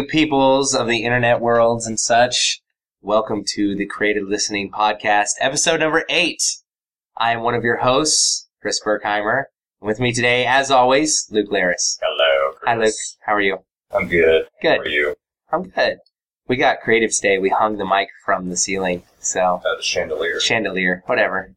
you peoples of the internet worlds and such. Welcome to the Creative Listening Podcast, episode number eight. I am one of your hosts, Chris Birkhimer. And with me today, as always, Luke Larris. Hello. Chris. Hi, Luke. How are you? I'm good. Good. How are you? I'm good. We got Creative Day. We hung the mic from the ceiling, so Uh, the chandelier. chandelier, whatever.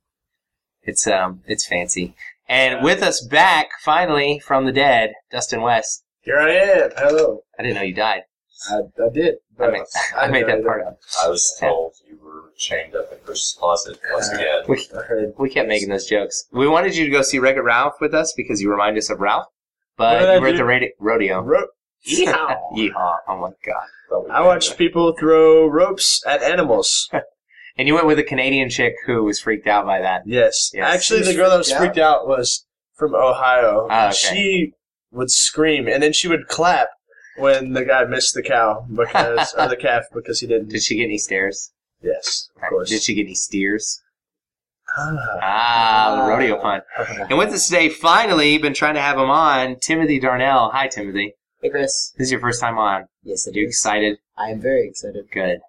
It's um, it's fancy. And with us back finally from the dead, Dustin West. Here I am. Hello. I didn't know you died. I, I did. I made, I made that part up. I was told you were chained up in Chris's closet once Uh, again. We, heard. we kept making those jokes. We wanted you to go see Wreck It Ralph with us because you remind us of Ralph, but did you were at the radi- rodeo. Ro- Yeehaw. Yeehaw! Oh my god! I watched that. people throw ropes at animals. And you went with a Canadian chick who was freaked out by that. Yes. Yes. Actually, the girl that was freaked freaked out was from Ohio. Ah, okay. She would scream and then she would clap when the guy missed the cow because or the calf because he didn't. Did she get any stares? Yes, of course. Did she get any steers? Ah. Ah, the rodeo pun. And with us today, finally, been trying to have him on, Timothy Darnell. Hi, Timothy. Hey, Chris. This is your first time on. Yes, it Are you is. excited? I am very excited. Good.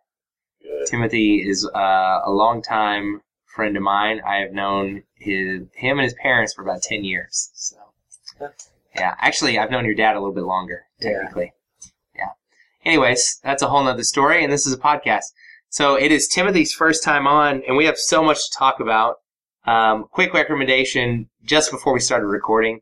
Good. Timothy is uh, a longtime friend of mine. I have known his him and his parents for about ten years. So, yeah, actually, I've known your dad a little bit longer, Yeah. Technically. Yeah. Anyways, that's a whole nother story, and this is a podcast. So it is Timothy's first time on, and we have so much to talk about. Um, quick recommendation: just before we started recording,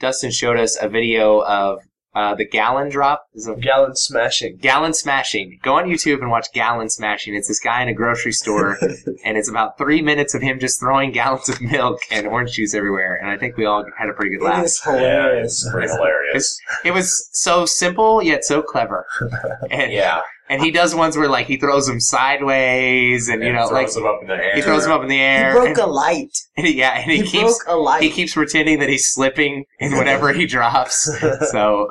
Dustin showed us a video of uh, the gallon drop. Is a Gallon smashing. Gallon Smashing. Go on YouTube and watch Gallon Smashing. It's this guy in a grocery store, and it's about three minutes of him just throwing gallons of milk and orange juice everywhere. And I think we all had a pretty good It laugh. is Yeah, hilarious. it's pretty hilarious. It was so simple yet so clever. And, yeah. and he does ones where like he throws them sideways, and you And know, like he throws them up in the air. he throws them up in the He broke and, a light. and he- yeah, and he, He, keeps broke a light. he keeps pretending that he's slipping in whatever he drops. So.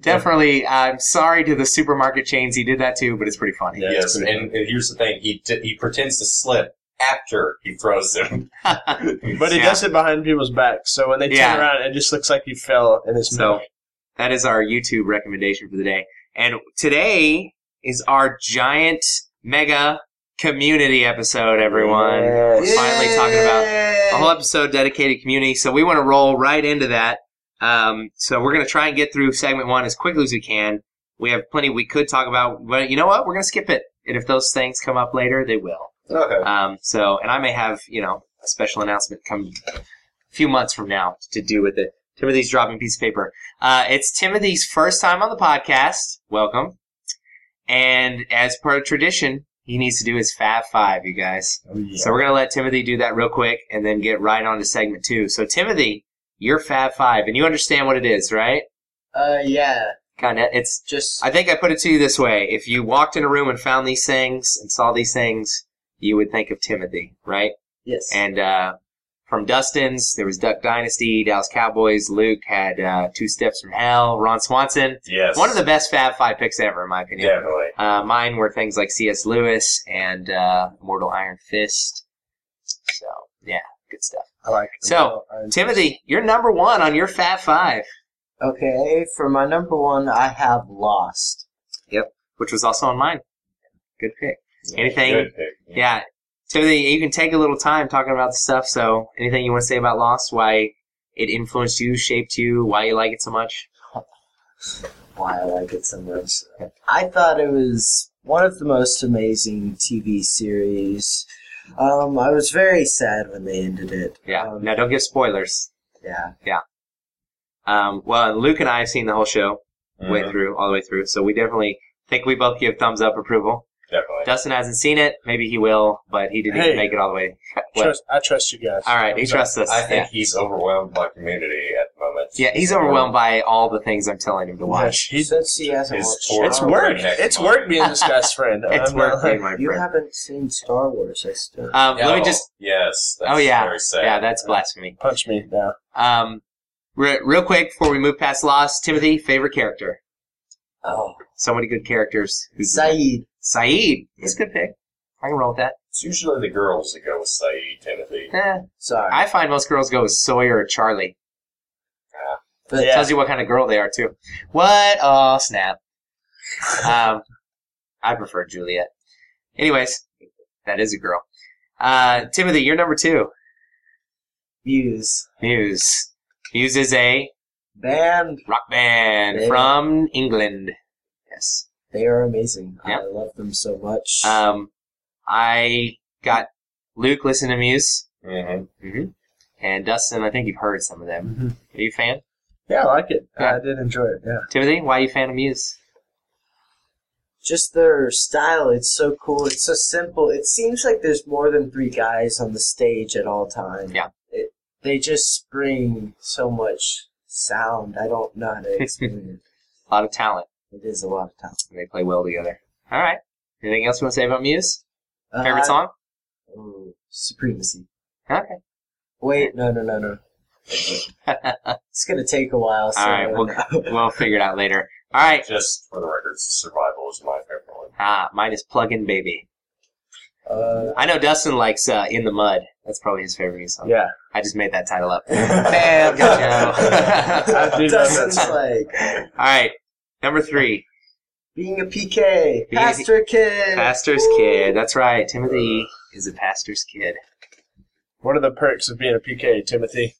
Definitely, I'm sorry to the supermarket chains. He did that too, but it's pretty funny. Yeah, Yes, it's and, pretty and here's the thing: he t- he pretends to slip after he throws them. But he Yeah. does it behind people's backs, so when they turn Yeah. around, it just looks like he fell in his So milk. that is our YouTube recommendation for the day. And today is our giant mega community episode, everyone. Yes. We're finally talking about a whole episode dedicated community. So we want to roll right into that. Um, so we're going to try and get through segment one as quickly as we can. We have plenty we could talk about, but you know what? We're going to skip it. And if those things come up later, they will. Okay. Um, so, and I may have, you know, a special announcement come a few months from now to do with it. Timothy's dropping a piece of paper. Uh, it's Timothy's first time on the podcast. Welcome. And as per tradition, he needs to do his Fab Five, you guys. Oh, yeah. So we're going to let Timothy do that real quick and then get right on to segment two. So, Timothy, your Fab Five, and you understand what it is, right? Uh, yeah. Kind of. It's Just I think I put it to you this way: if you walked in a room and found these things and saw these things, you would think of Timothy, right? yes. And uh, from Dustin's, there was Duck Dynasty, Dallas Cowboys. Luke had uh, Two Steps from Hell. Ron Swanson, yes. one of the best Fab Five picks ever, in my opinion. Definitely. Uh, mine were things like C.S. Lewis and uh, Mortal Iron Fist. So yeah, good stuff. I like it. So, I'm- Timothy, you're number one on your Fat Five, okay, for my number one, I have Lost. Yep, which was also on mine. Good pick. Anything? Good pick. Yeah. Timothy, you can take a little time talking about the stuff. So, anything you want to say about Lost? Why it influenced you, shaped you, why you like it so much? Why I like it so much. I thought it was one of the most amazing TV series. Um, I was very sad when they ended it. Yeah. Um, now, don't give spoilers. yeah. Yeah. Um, well, Luke and I have seen the whole show way Mhm. through, all the way through. So we definitely think we both give thumbs up approval. Definitely. Dustin hasn't seen it. Maybe he will, but he didn't Hey. even make it all the way. Trust, I trust you guys. All right, he I'm trusts us. I think yeah. he's overwhelmed by community at the yeah, he's overwhelmed by all the things I'm telling him to Yes, watch. he's- Since he hasn't His watched tour- it's Star work. Redneck It's mind. work being this guy's friend. It's I'm worth not- being my You friend. haven't seen Star Wars, I still. Um, let me Oh, just. Yes. That's Oh yeah, Very sad. yeah, that's blasphemy. Punch me now. Um, re- real quick before we move past Lost, Timothy, favorite character. Oh, So many good characters. Who's Sayid. Sayid. That's a good pick. I can roll with that. It's usually the girls that go with Sayid, Timothy. Eh, Sorry. I find most girls go with Sawyer or Charlie. But Yeah. Tells you what kind of girl they are too. What? Oh snap! Um, I prefer Juliet. Anyways, that is a girl. Uh, Timothy, you're number two. Muse. Muse. Muse is a Band. rock band Yeah. from England. Yes. They are amazing. Yeah. I love them so much. Um, I got Luke listen to Muse, Mm-hmm. hmm and Dustin. I think you've heard some of them. Mhm. Are you a fan? Yeah, I like it. Yeah. I did enjoy it. Yeah. Timothy, why are you a fan of Muse? Just their style, it's so cool. It's so simple. It seems like there's more than three guys on the stage at all times. Yeah. It, they just bring so much sound. I don't know how to explain it. A lot of talent. It is a lot of talent. and They play well together. All right. Anything else you want to say about Muse? Favorite Uh, song? oh, Supremacy. Okay. Wait, no, no, no, no. It's gonna take a while. So All right, we'll, we'll figure it out later. All right. Just for the record, Survival is my favorite one. Ah, mine is Plug-in Baby. Uh, I know Dustin likes uh, In the Mud. That's probably his favorite song. Yeah. I just made that title up. Bam, got you. I do know that Dustin's like All right. Number three, being a PK, Being a- pastor kid. Pastor's Kid. That's right. Timothy is a pastor's kid. What are the perks of being a PK, Timothy?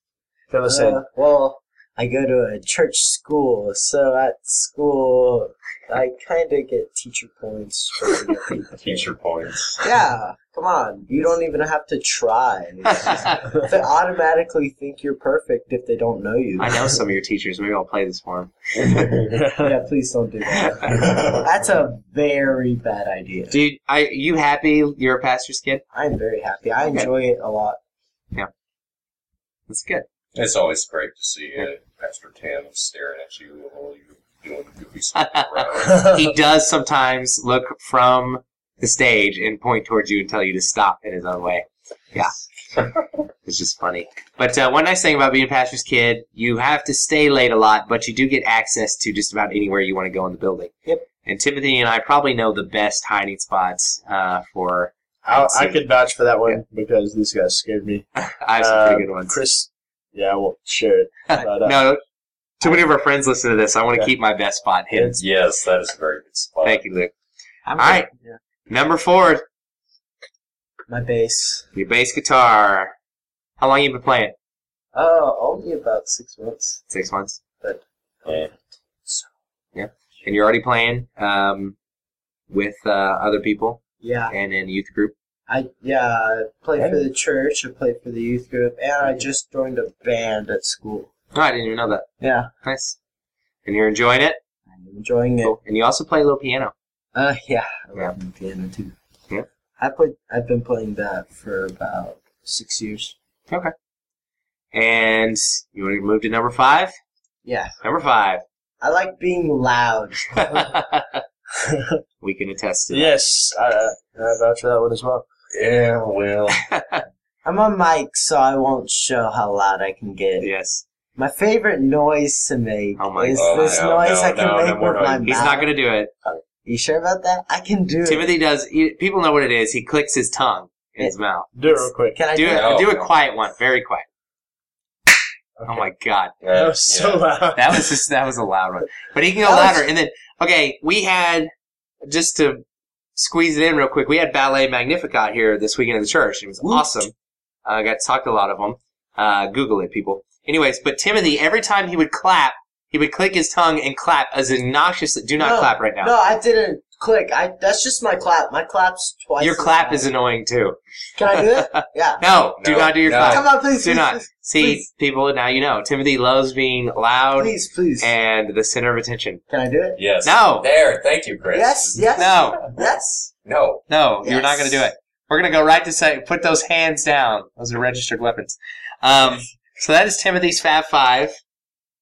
Fill us in. Uh, well, I go to a church school, so at school I kind of get teacher points. For being. Teacher points. Yeah, come on. You don't even have to try. they automatically think you're perfect if they don't know you. I know some of your teachers. Maybe I'll play this for them. Yeah, please don't do that. That's a very bad idea. Dude, I you happy you're a pastor's kid? I'm very happy. I Okay. enjoy it a lot. Yeah. That's good. It's always great to see uh, Pastor Tim staring at you while you're doing goofy stuff around. he does sometimes look from the stage and point towards you and tell you to stop in his own way. Yeah. It's just funny. But uh, one nice thing about being a pastor's kid, you have to stay late a lot, but you do get access to just about anywhere you want to go in the building. Yep. And Timothy and I probably know the best hiding spots uh, for. I, I could vouch for that one because these guys scared me. I have some Uh, pretty good ones. Chris, yeah, I won't share it. But, uh, no, too many of our friends listen to this. I want to Yeah. keep my best spot hidden. Yes, that is a very good spot. Thank you, Luke. I'm All right. Yeah. Number four, My bass. your bass guitar. How long you been playing? Oh, only about six months. Six months. But yeah. And you're already playing um, with uh, other people Yeah. and in a youth group. I yeah, I played for the church, I played for the youth group, and I just joined a band at school. Oh, I didn't even know that. Yeah. Nice. And you're enjoying it. I'm enjoying it. Cool. And you also play a little piano. Uh yeah, I Yeah. love the piano too. Yeah. I played I've been playing that for about six years. Okay. And you want to move to number five? Yeah. Number five. I like being loud. we can attest to that. yes, I, I vouch for that one as well. Yeah, well, I'm on mic, so I won't show how loud I can get. yes. My favorite noise to make Oh my is God. this oh, No, noise no, I can no, make no more with my noise. He's mouth. not going to do it. You sure about that? I can do it. Timothy does. He, people know what it is. He clicks his tongue in his mouth. Do it real quick. Can I Do do it. it? No. Do a quiet one. Very quiet. Oh my god. That was so loud. That was just that was a loud one. But he can go louder. And then okay, we had just to squeeze it in real quick. We had ballet Magnificat here this weekend at the church. It was awesome. I got to talk to a lot of them. Uh, Google it, people. Anyways, but Timothy, every time he would clap, he would click his tongue and clap as obnoxiously. Do not No, clap right now. No, I didn't click. I that's just my clap. My clap's twice. Your clap loud. is annoying too. Can I do it? Yeah. No, do No, not do your no. clap. Come on, please. Do please, not. Please, See, please. people, now you know. Timothy loves being loud please, please. and the center of attention. Can I do it? yes. No. There, thank you, Chris. Yes. Yes. No. Yes. No. No, you're not going to do it. We're going to go right to say, put those hands down. Those are registered weapons. Um, so that is Timothy's Fab Five.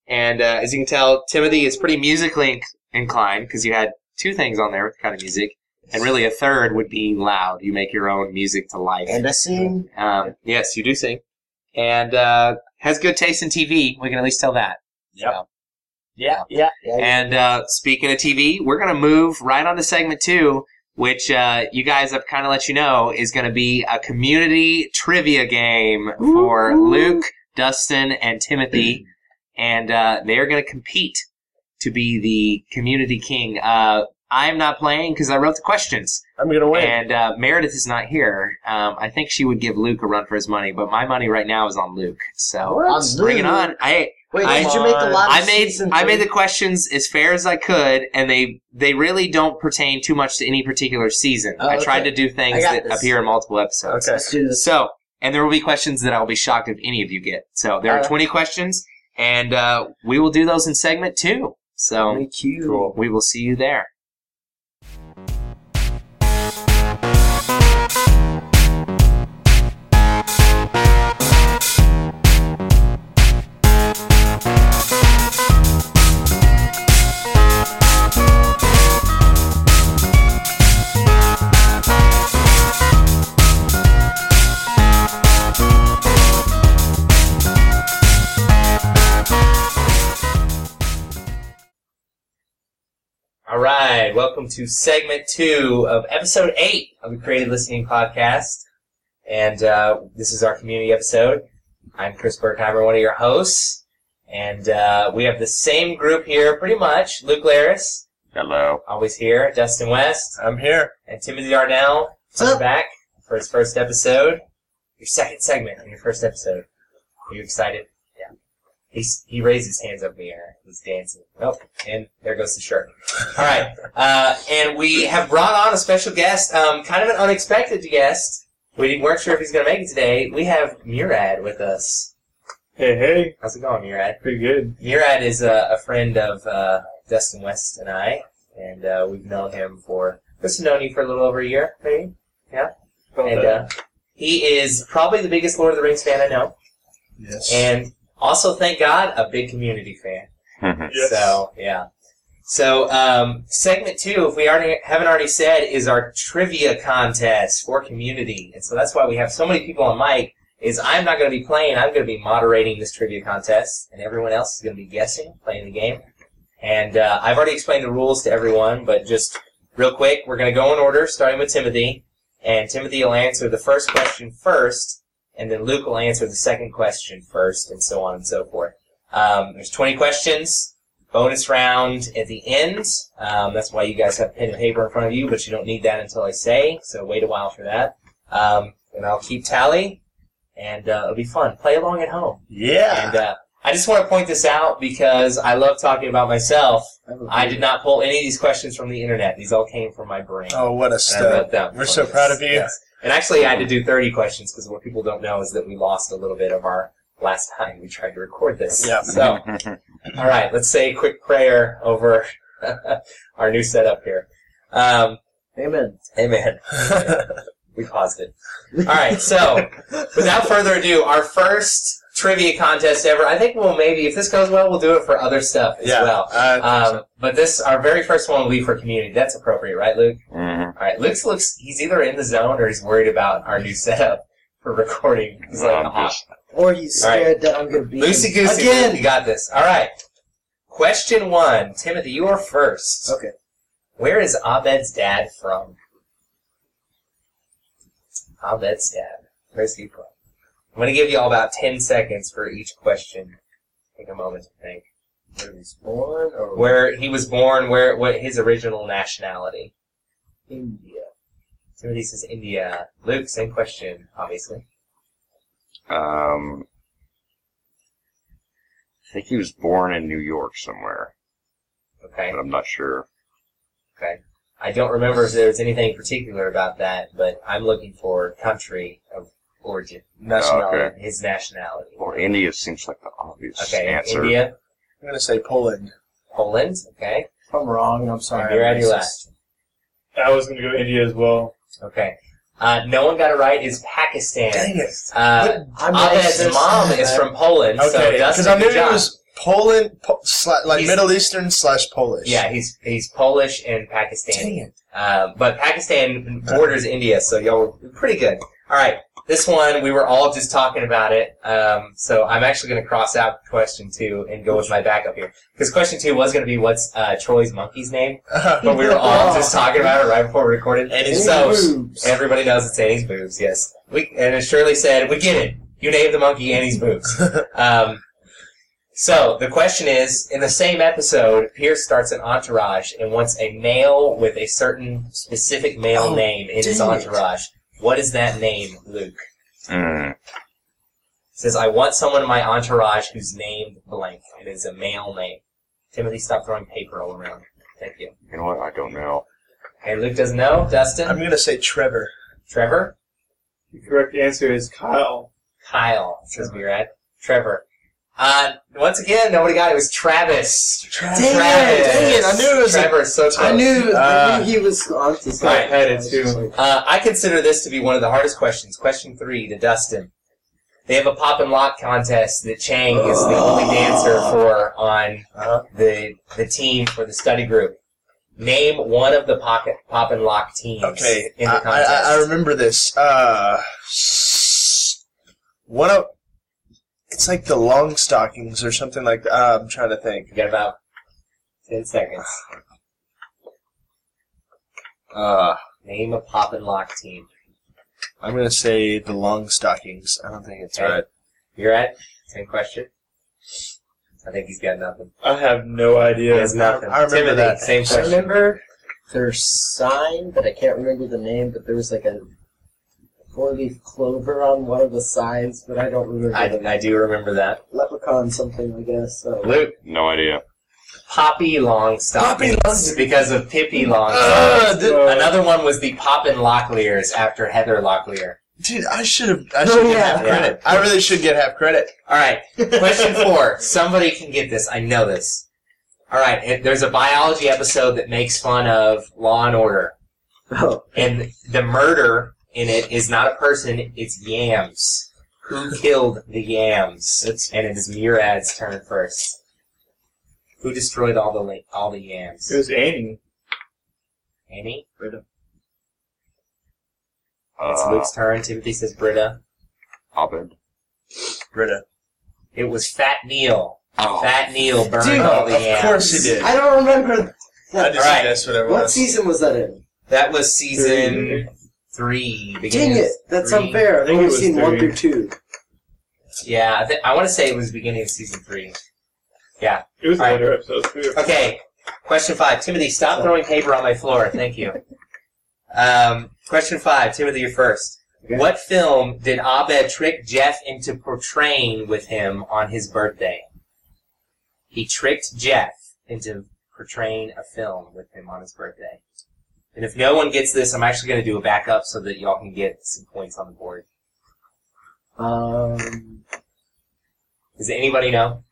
And uh, as you can tell, Timothy is pretty musically inc- inclined because you had two things on there with kind of music. And really, a third would be loud. You make your own music to life. And I sing. Um, yes, you do sing. And uh, has good taste in TV. We can at least tell that. Yep. So- Yeah, yeah. Yeah. And uh, speaking of TV, we're going to move right on to segment two, which uh, you guys have kind of let you know is going to be a community trivia game for Ooh. Luke, Dustin, and Timothy. And uh, they're going to compete to be the community king. Uh, I'm not playing because I wrote the questions, I'm gonna win. and uh, Meredith is not here. Um, I think she would give Luke a run for his money, but my money right now is on Luke. So What? let's bring it on. I Wait, I- did you make the lot I made season I made the questions as fair as I could, and they they really don't pertain too much to any particular season. Oh, I tried to do things that this. appear in multiple episodes. Okay. Let's do this. So, and there will be questions that I'll be shocked if any of you get. So there are Alright. 20 questions, and uh, we will do those in segment two. So Cool. we will see you there. Right, welcome to segment two of episode eight of the Creative Listening Podcast. And uh, this is our community episode. I'm Chris Birkhimer, one of your hosts. And uh, we have the same group here, pretty much. Luke Larris, Hello. always here. Dustin West, I'm here. and Timothy Darnell, What's coming up? back for his first episode. Your second segment in your first episode. Are you excited? Yeah. He's, he raised his hands up in the air. He's dancing. Nope. And there goes the shirt. All right. Uh, and we have brought on a special guest, um, kind of an unexpected guest. We weren't sure if he's going to make it today. We have Murad with us. Hey, hey. How's it going, Murad? Pretty good. Murad is a, a friend of uh, Dustin West and I, and uh, we've known him for, just known you for a little over a year, maybe? Yeah. And uh, he is probably the biggest Lord of the Rings fan I know, yes. and also, thank God, a big community fan. Yes. So yeah. So um, segment two, if we already haven't already said, is our trivia contest for community, and so that's why we have so many people on mic. Is I'm not going to be playing. I'm going to be moderating this trivia contest, and everyone else is going to be guessing, playing the game. And uh, I've already explained the rules to everyone, but just real quick, we're going to go in order, starting with Timothy, and Timothy will answer the first question first, and then Luke will answer the second question first, and so on and so forth. Um, there's 20 questions bonus round at the end. Um, that's why you guys have pen and paper in front of you, but you don't need that until I say. So wait a while for that. Um, and I'll keep tally, and uh, it'll be fun. Play along at home. yeah. And uh, I just want to point this out because I love talking about myself. I did not pull any of these questions from the internet. These all came from my brain. oh, what a step. We're so proud of you. Yes. And actually, I had to do 30 questions because what people don't know is that we lost a little bit of our last time we tried to record this. Yeah. So, all right, let's say a quick prayer over our new setup here. Um, Amen. amen. We paused it. All right, so without further ado, our first trivia contest ever. I think we'll maybe, if this goes well, we'll do it for other stuff as yeah. well. I think so. Um, but this, our very first one will be for community. That's appropriate, right, Luke? Mhm. All right, Luke looks, he's either in the zone or he's worried about our new setup for recording. He's like, I'm "Ah." just- Or he's All right. scared that I'm going to be Loosey goosey, again. you got this. All right. Question one. Timothy, you are first. Okay. Where is Abed's dad from? Abed's dad. Where's he from? I'm going to give you all about 10 seconds for each question. Take a moment to think. Where he's born or Where he was born, where what his original nationality. India. Timothy says India. Luke, same question, obviously. Um, I think he was born in New York somewhere, Okay. but I'm not sure. Okay. I don't remember if there was anything particular about that, but I'm looking for country of origin, Nationality. Okay. his nationality. Well, India seems like the obvious answer. Okay, answer. India, I'm going to say Poland. Poland, okay. If I'm wrong, I'm sorry. you're I'm at your racist. last. I was going to go India as well. Okay. Uh, no one got it right. Is Pakistan. Dang it. Uh, I'm Abed's racist. mom is from Poland, so Okay, because Dustin, I knew good it was Poland, po- sla- like He's- Middle Eastern slash Polish. Yeah, he's he's Polish and Dang Pakistani. it. Um, but Pakistan borders India, so y'all were pretty good. All right, this one we were all just talking about it. Um, so I'm actually going to cross out question two and go with my backup here because question two was going to be what's uh, Troy's monkey's name, but we were all just talking about it right before we recorded. And his so boobs. everybody knows it's Annie's boobs. Yes, we and as Shirley said, we get it. You named the monkey Annie's boobs. Um, So the question is, in the same episode, Pierce starts an entourage and wants a male with a certain specific male Oh, name in his entourage. it. Entourage. What is that name, Luke? Mm. says, I want someone in my entourage who's named blank. It is a male name. Timothy, stop throwing paper all around. Thank you. You know what? I don't know. Okay, Luke doesn't know. Dustin? I'm gonna say Trevor. Trevor? The correct answer is Kyle. Kyle, says Murad. Trevor. Uh, once again, nobody got it. It was Travis. Travis. Dang it, dang it, I knew it was a- Trevor, so close. I knew, I Uh, knew he was on to something. I had it too. Uh, I consider this to be one of the hardest questions. Question three to Dustin. They have a pop and lock contest that Chang is the only dancer for on Uh-huh. the the team for the study group. Name one of the pocket pop and lock teams Okay, in I, the contest. I, I remember this. Uh, one of it's like the long stockings or something like that. Uh, I'm trying to think. You got about ten seconds. Uh, Name a pop and lock team. I'm gonna say the long stockings. I don't think it's Okay. right. You're at same question. I think he's got nothing. I have no He idea. has nothing. I remember Timothy, that. same question. I question. remember their sign, but I can't remember the name. But there was like a four-leaf clover on one of the signs, but I don't remember. I, the I do remember that. leprechaun something, I guess. So. Luke, No idea. Poppy Longstockings Poppy Long- because of Pippi Longstockings. Uh, th- Uh, Another one was the Poppin' Locklears after Heather Locklear. dude, I should have. I Oh, should get yeah. half credit. I really should get half credit. All right, question four. Somebody can get this. I know this. All right, it, there's a biology episode that makes fun of Law and Order, Oh, and the murder in it is not a person; it's yams. Who killed the yams? and it is Murad's turn first. Who destroyed all the la- all the yams? It was Annie. Annie. Uh, It's Luke's turn. Timothy says Britta. Abed. Britta. It was Fat Neil. Oh. Fat Neil burned Dude, all the yams. of yams. course he did. I don't remember. I just Alright. guessed whatever. it What was. season was that in? That was season three. beginning Dang of it, that's three. unfair. I I've think only it was seen one three. through two. Yeah, I, th- I want to say it was beginning of season three. Yeah. It was Alright. later episodes too. Okay, question five. Timothy, stop throwing paper on my floor. Thank you. Um, question five. Timothy, you're first. Okay. What film did Abed trick Jeff into portraying with him on his birthday? He tricked Jeff into portraying a film with him on his birthday. And if no one gets this, I'm actually going to do a backup so that y'all can get some points on the board. Um, Does anybody know?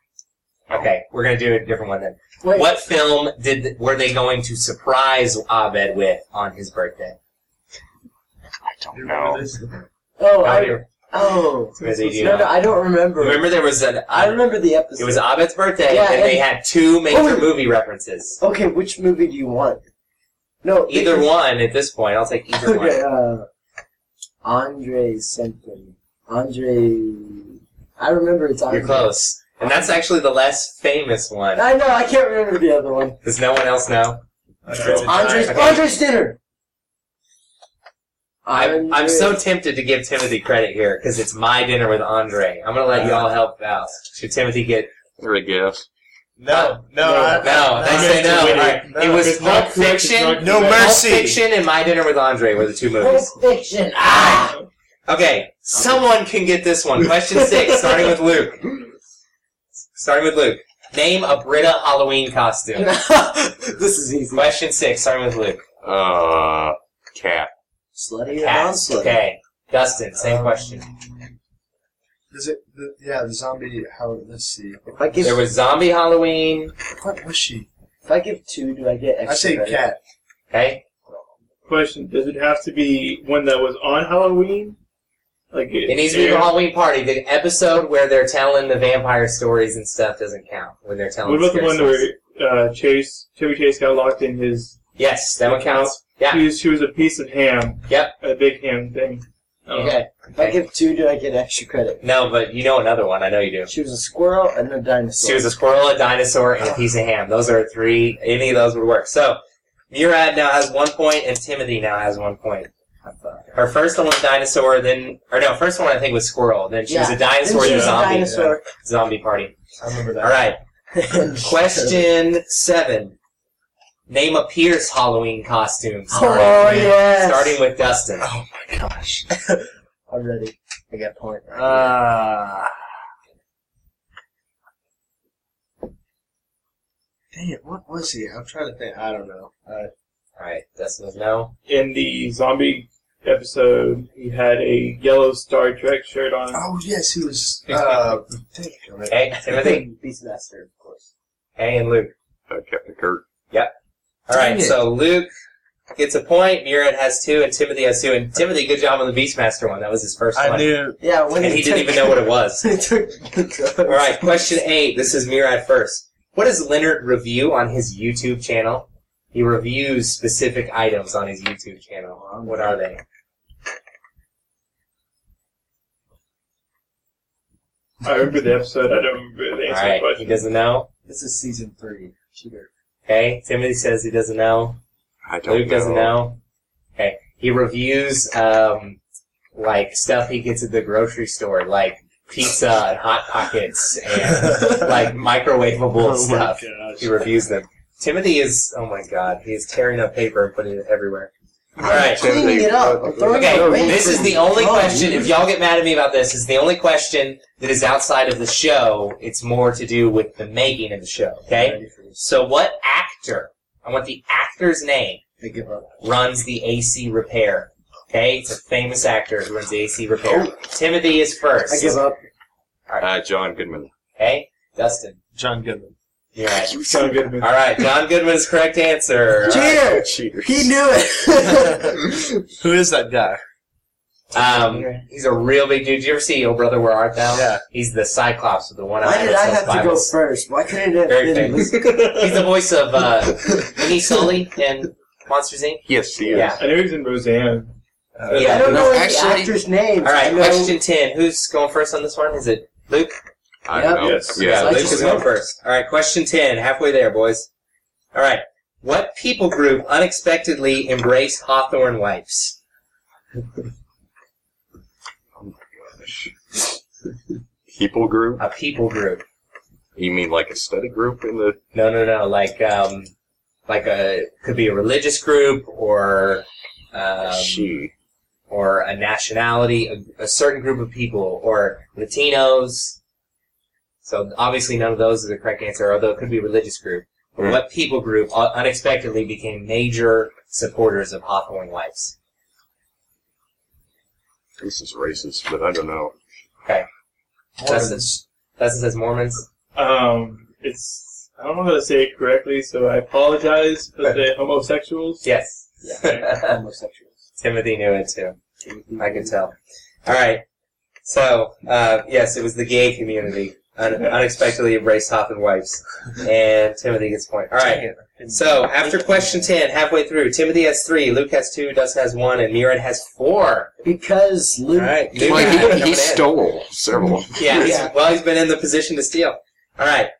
Okay, we're going to do a different one then. wait, What film did were they going to surprise Abed with on his birthday? I don't know. Oh, I, Remember- oh. Timothy, do you No, know? no, I don't remember. Remember there was an I remember the episode. it was Abed's birthday Yeah, and they had two major Oh, movie references. Okay, which movie do you want? No, Either because- one at this point. I'll take either Okay, one. uh, Andre something. Andre. I remember it's Andre. You're close. And that's actually the less famous one. I know, I can't remember the other one. Does no one else know? Andre's, Okay. Andre's dinner. I'm, I'm so tempted to give Timothy credit here because it's my dinner with Andre. I'm gonna let y'all help out. Should Timothy get? Or a guess. No, no, No, I, No, they I- say no. Alright, No, It was it's Pulp correct, Fiction. not No correct. Pulp mercy. Fiction and My Dinner with Andre were the two movies. Pulp movies. Fiction. Ah! Okay, someone can get this one. Question six, starting with Luke. Starting with Luke. Name a Britta Halloween costume. this is easy. Question six, starting with Luke. Uh, cat. Slutty or non-slutty? Okay. Dustin, same Um, question. Is it? The, yeah, the zombie. How? Let's see. If I give, There was Zombie Halloween. What was she? if I give two, do I get extra I say credit? cat. Okay. Question: Does it have to be one that was on Halloween? Like It needs to be the aired- Halloween party. The episode where they're telling the vampire stories and stuff doesn't count. When they're telling What about the scary one stories. where uh, Chase, Chevy Chase, got locked in his? Yes, that one counts. Yeah. She was, she was a piece of ham. Yep. A big ham thing. I don't know. Okay. If I give two, do I get extra credit? No, but you know another one. I know you do. She was a squirrel and a dinosaur. She was a squirrel, a dinosaur, and a piece of ham. Those are three. Any of those would work. So, Murad now has one point, and Timothy now has one point. Her first one was dinosaur, then or no, first one I think was squirrel. Then she was a dinosaur, Then then she's a zombie. dinosaur. Zombie party. I remember that. All right. Question seven. Name a Pierce Halloween costume. Starting, Oh, with, yes. starting with Dustin. Oh my gosh. I'm ready. I got a point. Right Uh, dang it, what was he? I'm trying to think. I don't know. Uh, All right, Dustin was no. In the zombie episode, he had a yellow Star Trek shirt on. oh yes, he was. Uh, dang it, Okay, Timothy. Beastmaster, of course. Hey, and Luke. Uh, Captain Kirk. All right, Dang it. so Luke gets a point. Murad has two, and Timothy has two. And Timothy, good job on the Beastmaster one. That was his first I one. knew. Yeah, when and he didn't even know what it was. he took All right, question eight. This is Murad first. What does Leonard review on his YouTube channel? He reviews specific items on his YouTube channel. What are they? I remember the episode. I don't remember the All answer to the right, he question. doesn't know. This is season three. Cheater. Okay, Timothy says he doesn't know. I don't Luke doesn't know. Okay, he reviews um, like stuff he gets at the grocery store, like pizza and hot pockets and like microwavable Oh my stuff. gosh. He reviews them. Timothy is oh my god, he is tearing up paper and putting it everywhere. All right. Cleaning it up. I'm throwing Okay, it away this is the only question. If y'all get mad at me about this, is the only question that is outside of the show. It's more to do with the making of the show. Okay. Ready for this. So, what actor? I want the actor's name. I give up. Runs the AC repair. Okay, it's a famous actor who runs the AC repair. Timothy is first. I give up. Uh, John Goodman. Okay, Dustin, John Goodman. you're right. John Goodman. All right, John Goodman's correct answer. Cheater! Cheaters. He knew it. Who is that guy? Um, he's a real big dude. Did you ever see Oh Brother Where Art Thou? Yeah. He's the Cyclops with the one eye. Why did I sells have to go first? Why couldn't it have Very been famous. He's the voice of uh, Winnie Sully in Monsters Inc. Yes, he is. Yeah. I know he was in Roseanne. Uh, Yeah. I don't know No, any actually- actors' names. All right, I know- question ten. Who's going first on this one? Is it Luke? I Yep. know. Yes. Yeah. Yeah, I Luke just is going know. first. All right, question ten. Halfway there, boys. All right. What people group unexpectedly embraced Hawthorne Wipes? People group? A people group. You mean like a study group in the? No, no, no. Like, um, like a could be a religious group or um, she. or a nationality, a, a certain group of people, or Latinos. So obviously none of those is the correct answer, although it could be a religious group. But Hmm. what people group unexpectedly became major supporters of Hawthorne Wipes? This is racist, but I don't know. Dustin, Dustin says Mormons. Um, it's I don't know how to say it correctly, so I apologize for the homosexuals. Yes. Homosexuals. Timothy knew it too. I can tell. All right. So, uh, yes, it was the gay community un- unexpectedly embraced Hawthorne Wipes, and Timothy gets a point. All right. So after question ten, halfway through, Timothy has three, Luke has two, Dustin has one, and Murad has four. Because Luke. All right, Luke Well, coming he, he in. stole several. Yeah, he's, Yeah. well, he's been in the position to steal. All right.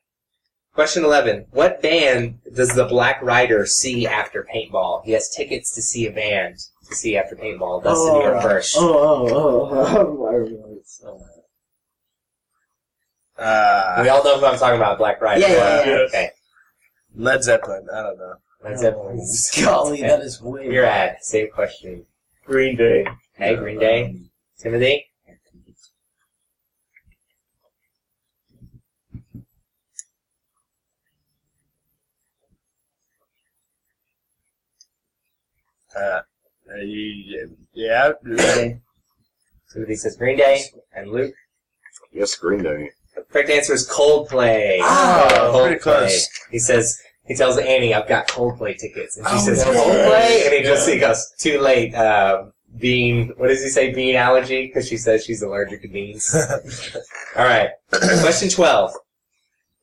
Question eleven: What band does the Black Rider see after paintball? He has tickets to see a band to see after paintball. Dustin, oh, you're first. Oh, oh, oh, oh, I remember this. Oh. Uh, We all know who I'm talking about, Black Rider. Yeah, yeah, yeah. Okay. Led Zeppelin. I don't know. Led Zeppelin's. Golly, that is way. You're at same question. Green Day. Hey, Green Day, Timothy. Uh, uh, you- yeah. Timothy says Green Day, and Luke. Yes, Green Day. The correct answer is Coldplay. Oh, pretty close. He says he tells Annie, "I've got Coldplay tickets," and she Oh, says. Coldplay, and he just he goes, "Too late." Um, bean. What does he say? Bean allergy because she says she's allergic to beans. All right. Question twelve.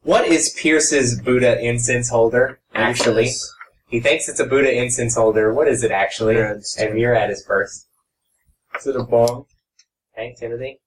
What is Pierce's Buddha incense holder? Actually, he thinks it's a Buddha incense holder. What is it actually? Murad's And Murad is first. Is it a bong? Okay, Timothy.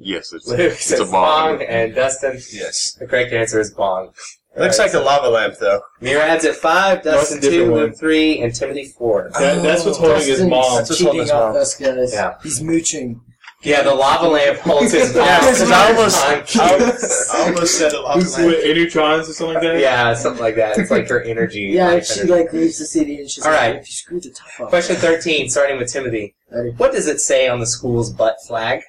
Yes, it's, Luke it's says a bong. bong, and Dustin. Yes. The correct answer is bong. It looks like a lava lamp, though. Murad's at five, Dustin That's a different two, one. Luke three, and Timothy four. That- that's what's oh, holding his Dustin's mom. That's what's holding cheating his off mom. us, guys. Yeah. He's mooching. Yeah, the lava lamp holds his mom. Yeah, 'cause I almost- I I almost said a lava Who's with Enutrons or something like that? yeah, something like that. It's like her energy. Yeah, life she energy. like leaves the city and she's All like, right. "You screwed the top off." Question thirteen, starting with Timothy. Ready? What does it say on the school's butt flag?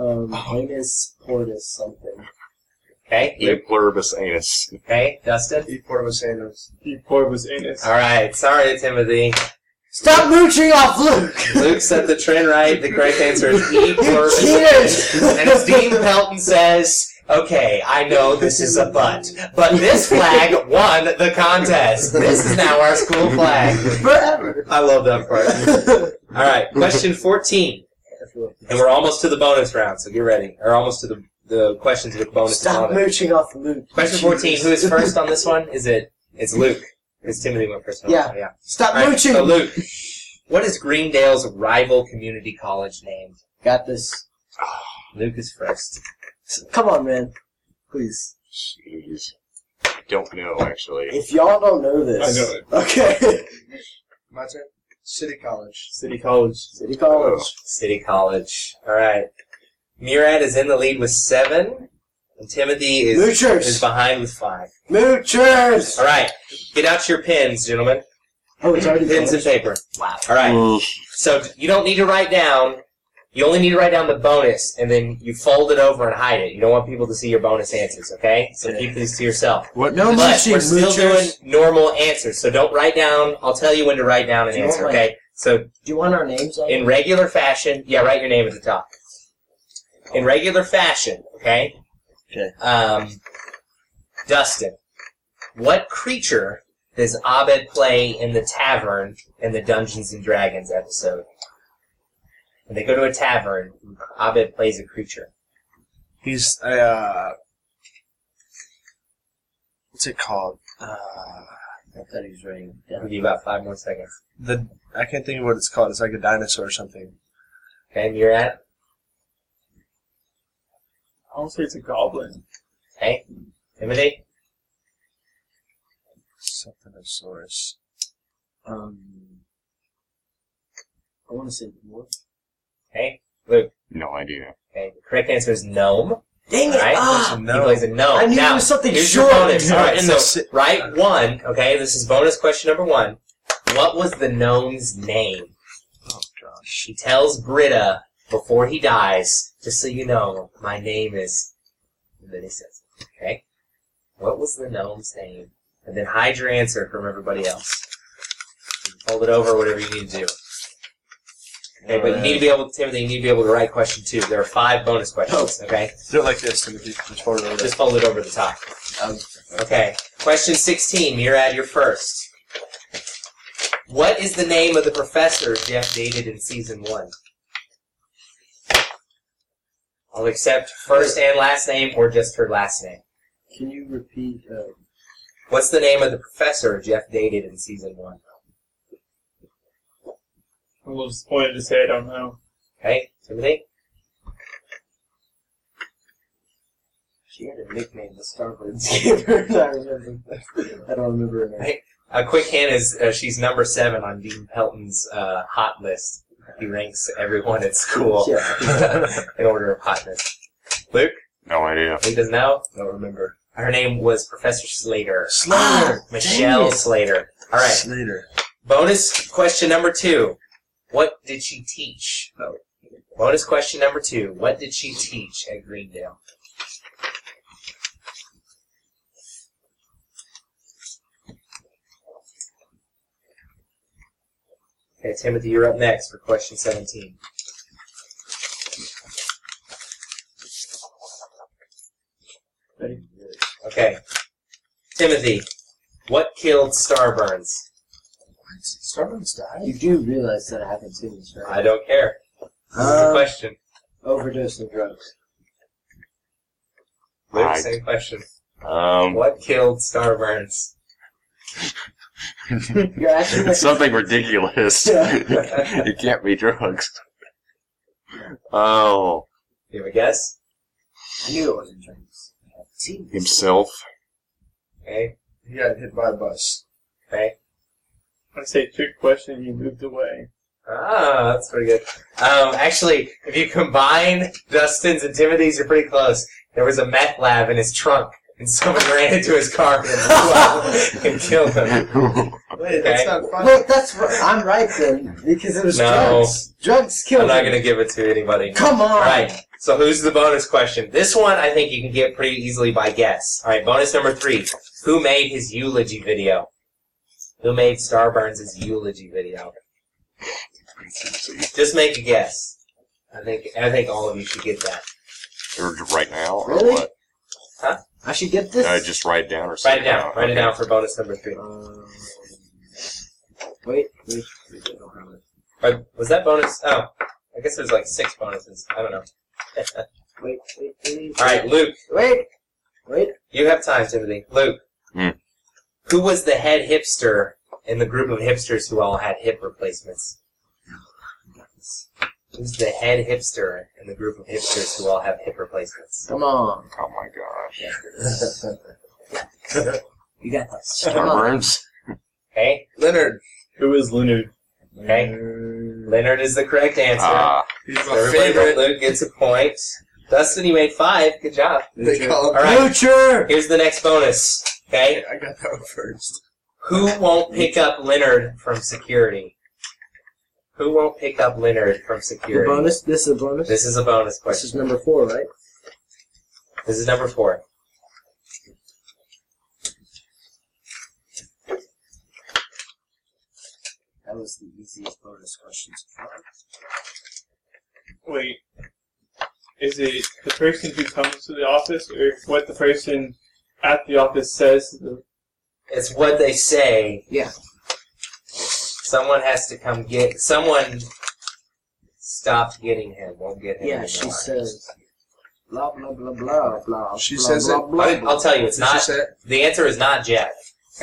Um, anus portus something. Okay, E pluribus anus. okay, Dustin. E portable anus. E poured was anus. All right, sorry, Timothy. Stop mooching off Luke. Luke set the trend right. The correct answer is E pluribus Cheaters. And as Dean Pelton says, okay, I know this is a butt, but this flag won the contest. This is now our school flag. Forever. I love that part. All right, question 14. And we're almost to the bonus round, so get ready. Or almost to the, the questions with bonus Stop on it. mooching off Luke. Question 14, who is first on this one? Is it, it's Luke. Because Timothy went first on this Yeah. one, yeah. Stop All right, mooching. so Luke, what is Greendale's rival community college named? Got this. Luke is first. Come on, man. Please. Jeez. I don't know, actually. If y'all don't know this, I know it. Okay. My turn. City College. City College. City College. City College. All right. Murad is in the lead with seven, and Timothy is is behind with five. Moochers. All right, get out your pens, gentlemen. Oh, it's already Pens and paper. Wow. All right. Mm, So you don't need to write down. You only need to write down the bonus, and then you fold it over and hide it. You don't want people to see your bonus answers. Okay? So keep these to yourself. What? No But mooching, we're still moochers. doing normal answers, so don't write down. I'll tell you when to write down an Do you answer. want my- Okay? So Do you want our names on in it? regular fashion, yeah, write your name at the top. In regular fashion, okay? Okay. Um, Dustin, what creature does Abed play in the tavern in the Dungeons and Dragons episode? When they go to a tavern, Abed plays a creature. He's a. Uh, what's it called? Uh, I thought he was writing it I'll down. give you about five more seconds. the I can't think of what it's called. It's like a dinosaur or something. Okay, and you're at? I want to say it's a goblin. Okay. Timothy? Something of source. Um, I want to say dwarf. Okay. Luke? no idea. Okay. The correct answer is gnome. Dang it! Alright. Ah, No. He plays a gnome. I knew now, it was something Here's short. your bonus. All right, In so the si- write one. Okay, this is bonus question number one. What was the gnome's name? Oh gosh. He tells Britta before he dies, just so you know, my name is. And then he says, okay. What was the gnome's name? And then hide your answer from everybody else. Hold it over, whatever you need to do. Okay, but you need to be able, Timothy, you need to be able to write question two. There are five bonus questions. Okay, Do it like this, Timothy. Just forward over. just fold it over the top. Um, Okay. Question 16. Murad, you're at your first. What is the name of the professor Jeff dated in season one? I'll accept first and last name or just her last name. Can you repeat? Uh, What's the name of the professor Jeff dated in season one? I'm a little disappointed to say I don't know. Okay, Timothy? she had a nickname, the Starburns gave her. I remember. I don't remember her name. A quick hint is uh, she's number seven on Dean Pelton's uh, hot list. He ranks everyone at school Yeah. in order of hotness. Luke? No idea. He doesn't know? Don't remember. Her name was Professor Slater. Slater. Michelle. Slater. All right. Slater. Bonus question number two. What did she teach? Oh. Bonus question number two. What did she teach at Greendale? Okay, Timothy, you're up next for question 17. Ready? Okay. Timothy, what killed Starburns? Starburns died. You do realize that I haven't seen this, right? I don't care. This is the Um, question. overdose of drugs. Luke, I- same question. Um, What killed Starburns? You're asking it's something ridiculous. Yeah. it can't be drugs. Oh, You have a guess? I knew it wasn't drinks. See, himself. Okay. He got hit by a bus. Okay. I say trick question. You moved away. Ah, that's pretty good. Um, actually, if you combine Dustin's and Timothy's, you're pretty close. There was a meth lab in his trunk, and someone ran into his car and, blew up and killed him. Wait, Okay. that's not funny. Look, that's right. I'm right then because it was No. drugs. Drugs killed him. I'm not him. going to give it to anybody. Come on. All right. So who's the bonus question? This one I think you can get pretty easily by guess. All right. Bonus number three. Who made his eulogy video? Who made Starburns' eulogy video? Just make a guess. I think I think all of you should get that. Or right now, or Really? what? I should get this. Uh, just write it down or something. Write it down. Write it down for bonus number three. Um, wait, wait, wait, I don't have it. Or was that bonus? Oh, I guess there's like six bonuses. I don't know. Wait, wait, wait. All right, Luke, Wait, wait. you have time, Timothy. Luke, Hmm. Who was the head hipster in the group of hipsters who all had hip replacements? Who's the head hipster in the group of hipsters who all have hip replacements? Come on. Oh my gosh. You got this. Come on. Starburns? Okay, Leonard. Who is Leonard? okay. Leonard is the correct answer. Ah, He's my Everybody favorite. Luke gets a point. Dustin, you made five. Good job. They call him. All right, Future. here's the next bonus. Okay, I got that one first. Who won't pick up Leonard from security? Who won't pick up Leonard from The security? bonus. This is a bonus. This is a bonus This question. is number four, right? This is number four. That was the easiest bonus question so far. Wait. Is it the person who comes to the office, or what the person at the office says? The, It's what they say. Yeah. Someone has to come get. Someone stopped getting him. Won't get him. Yeah, anymore. she says. Blah blah blah blah blah. She blah, says blah, it- Blah, I'll, I'll tell you, it's Did she not. The answer is not Jeff.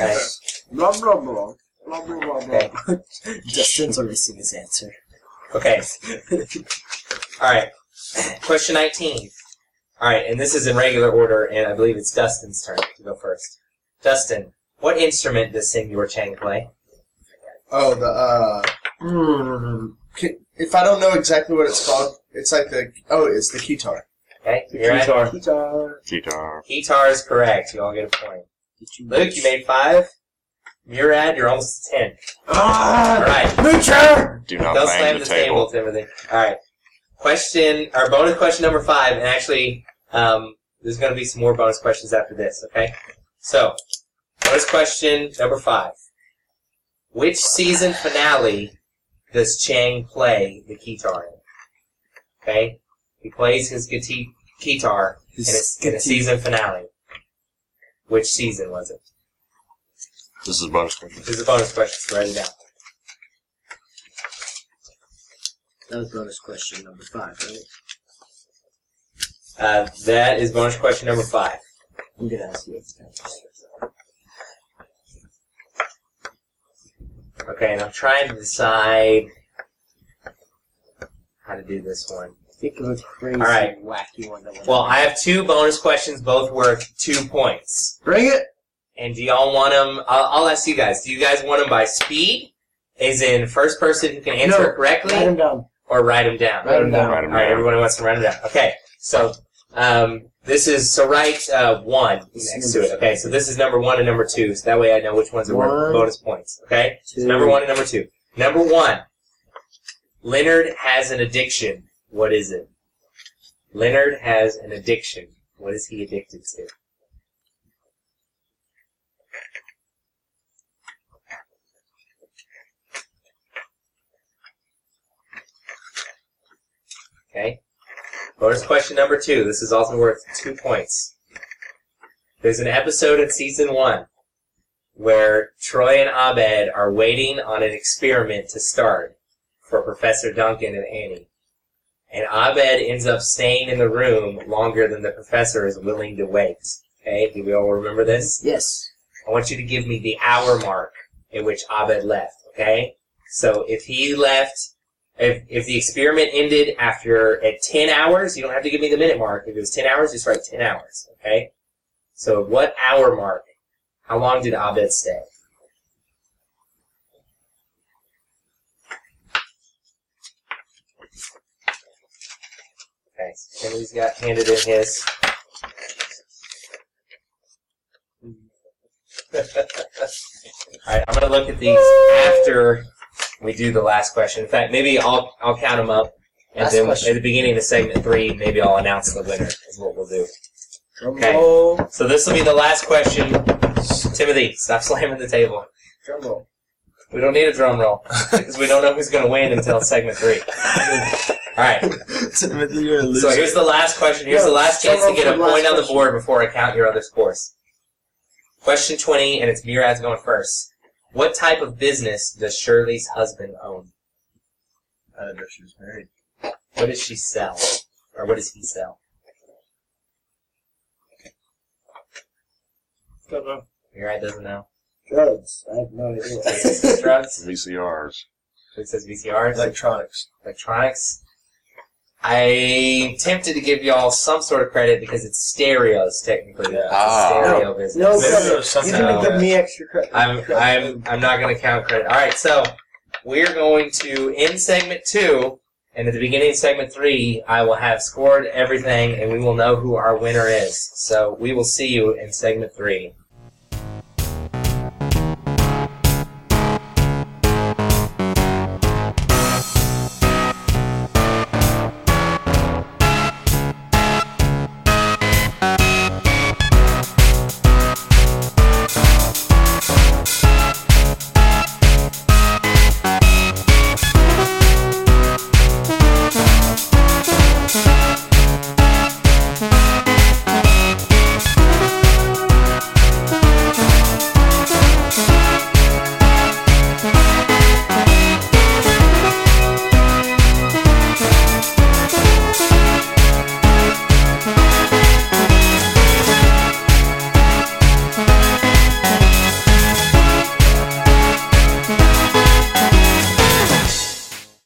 Okay. blah blah blah. Blah blah blah Okay. blah. Justin's erasing his answer. Okay. All right. Question 19. All right, and this is in regular order, and I believe it's Dustin's turn to go first. Dustin, what instrument does Senor Chang play? Oh, the uh. Hmm. If I don't know exactly what it's called, it's like the oh, it's the guitar. Okay, the you're right. guitar. Guitar. guitar. Guitar is correct. You all get a point. Did you Luke, you made five. Murad, you're almost at ten. All Ah! right. Moocher! Do not Don't bang slam the, the table, table. Timothy. All right. Question, or bonus question number five, and actually, um, there's going to be some more bonus questions after this. Okay. So, bonus question number five: Which season finale does Chang play the guitar in? Okay. He plays his guitar guitar in a, in a season finale. Which season was it? This is a bonus question. This is a bonus question, so write it down. That was bonus question number five, right? Uh, that is bonus question number five. I'm gonna ask you. Okay, and I'm trying to decide how to do this one. Think of a crazy, All right. wacky one that went Well, I have two bonus questions, both worth two points. Bring it! And do y'all want them? I'll, I'll ask you guys. Do you guys want them by speed, as in first person who can answer No, it correctly, Write him down. or write them down? Write him down. Write 'em All right, everyone wants to write them down. Okay, so um, this is so write uh, one next to it. Okay, so this is number one and number two, so that way I know which ones are worth bonus points. Okay, so number one and number two. Number one, Leonard has an addiction. What is it? Leonard has an addiction. What is he addicted to? Okay. Bonus question number two. This is also worth two points. There's an episode in season one where Troy and Abed are waiting on an experiment to start for Professor Duncan and Annie. And Abed ends up staying in the room longer than the professor is willing to wait. Okay, do we all remember this? Yes. I want you to give me the hour mark at which Abed left, okay? So if he left If, if the experiment ended after at 10 hours, you don't have to give me the minute mark. If it was 10 hours, just write 10 hours, okay? So what hour mark? How long did Abed stay? Okay, so Henry's got handed in his. Alright, I'm gonna look at these after we do the last question. In fact, maybe I'll I'll count them up, and Last then question. at the beginning of segment three, maybe I'll announce the winner. Is what we'll do. Drum Okay. roll. So this will be the last question. Timothy, stop slamming the table. Drum roll. We don't need a drum roll because we don't know who's going to win until segment three. All right. Timothy, you're a loser. So here's the last question. Here's the last chance to get a point on the board before I count your other scores. Question 20, and it's Murad's going first. What type of business does Shirley's husband own? I didn't know she was married. What does she sell? Or what does he sell? Don't know. Murad doesn't know. Drugs. I have no idea. Drugs? VCRs. It says VCRs. Electronics. electronics. I'm tempted to give y'all some sort of credit because it's stereos technically. It's a Ah. stereo business. No Maybe credit. there was You something didn't out give me extra credit. I'm I'm I'm not going to count credit. All right, so we're going to end segment two, and at the beginning of segment three, I will have scored everything, and we will know who our winner is. So we will see you in segment three.